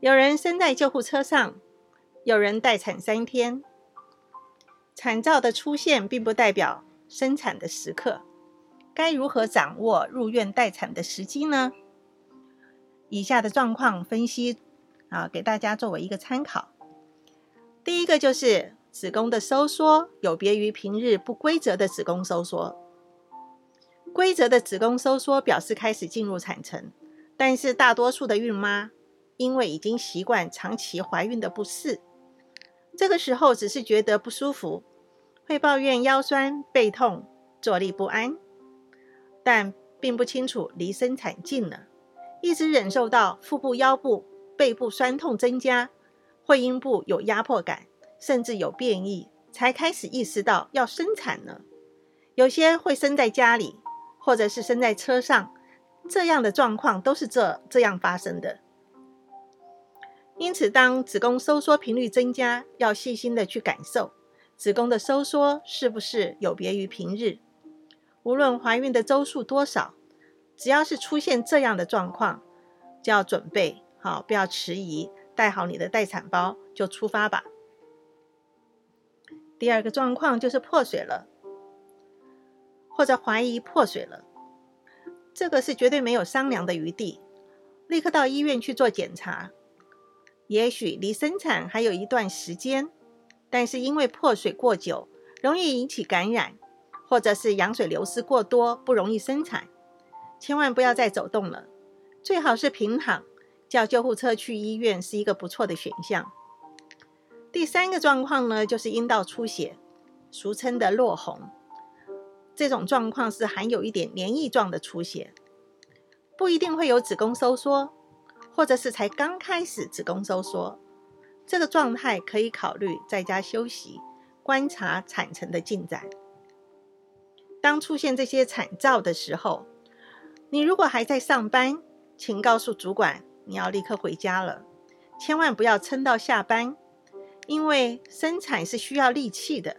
有人生在救护车上，有人待产三天。产兆的出现并不代表生产的时刻，该如何掌握入院待产的时机呢？以下的状况分析啊，给大家作为一个参考。第一个就是子宫的收缩有别于平日不规则的子宫收缩。规则的子宫收缩表示开始进入产程，但是大多数的孕妈因为已经习惯长期怀孕的不适，这个时候只是觉得不舒服。会抱怨腰酸背痛、坐立不安，但并不清楚离生产近了，一直忍受到腹部、腰部、背部酸痛增加，会阴部有压迫感，甚至有变异，才开始意识到要生产了。有些会生在家里，或者是生在车上，这样的状况都是这这样发生的。因此，当子宫收缩频率增加，要细心的去感受。子宫的收缩是不是有别于平日？无论怀孕的周数多少，只要是出现这样的状况，就要准备好，不要迟疑，带好你的待产包就出发吧。第二个状况就是破水了，或者怀疑破水了，这个是绝对没有商量的余地，立刻到医院去做检查。也许离生产还有一段时间。但是因为破水过久，容易引起感染，或者是羊水流失过多，不容易生产，千万不要再走动了，最好是平躺，叫救护车去医院是一个不错的选项。第三个状况呢，就是阴道出血，俗称的落红，这种状况是含有一点黏液状的出血，不一定会有子宫收缩，或者是才刚开始子宫收缩。这个状态可以考虑在家休息，观察产程的进展。当出现这些产兆的时候，你如果还在上班，请告诉主管你要立刻回家了，千万不要撑到下班，因为生产是需要力气的。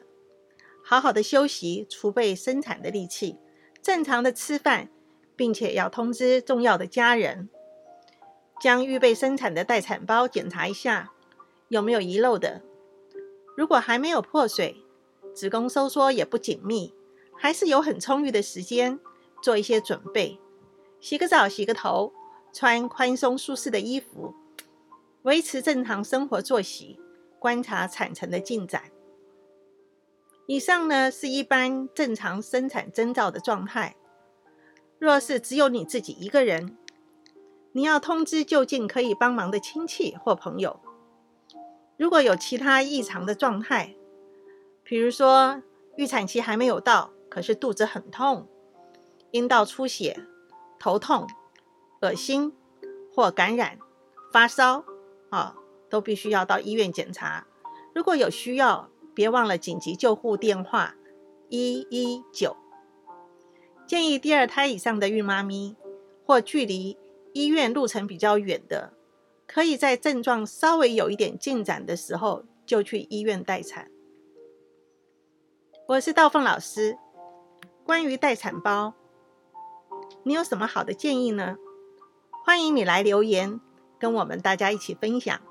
好好的休息，储备生产的力气，正常的吃饭，并且要通知重要的家人，将预备生产的待产包检查一下。有没有遗漏的？如果还没有破水，子宫收缩也不紧密，还是有很充裕的时间做一些准备，洗个澡、洗个头，穿宽松舒适的衣服，维持正常生活作息，观察产程的进展。以上呢是一般正常生产征兆的状态。若是只有你自己一个人，你要通知就近可以帮忙的亲戚或朋友。如果有其他异常的状态，比如说预产期还没有到，可是肚子很痛、阴道出血、头痛、恶心或感染、发烧啊，都必须要到医院检查。如果有需要，别忘了紧急救护电话一一九。建议第二胎以上的孕妈咪或距离医院路程比较远的。可以在症状稍微有一点进展的时候，就去医院待产。我是道凤老师。关于待产包，你有什么好的建议呢？欢迎你来留言，跟我们大家一起分享。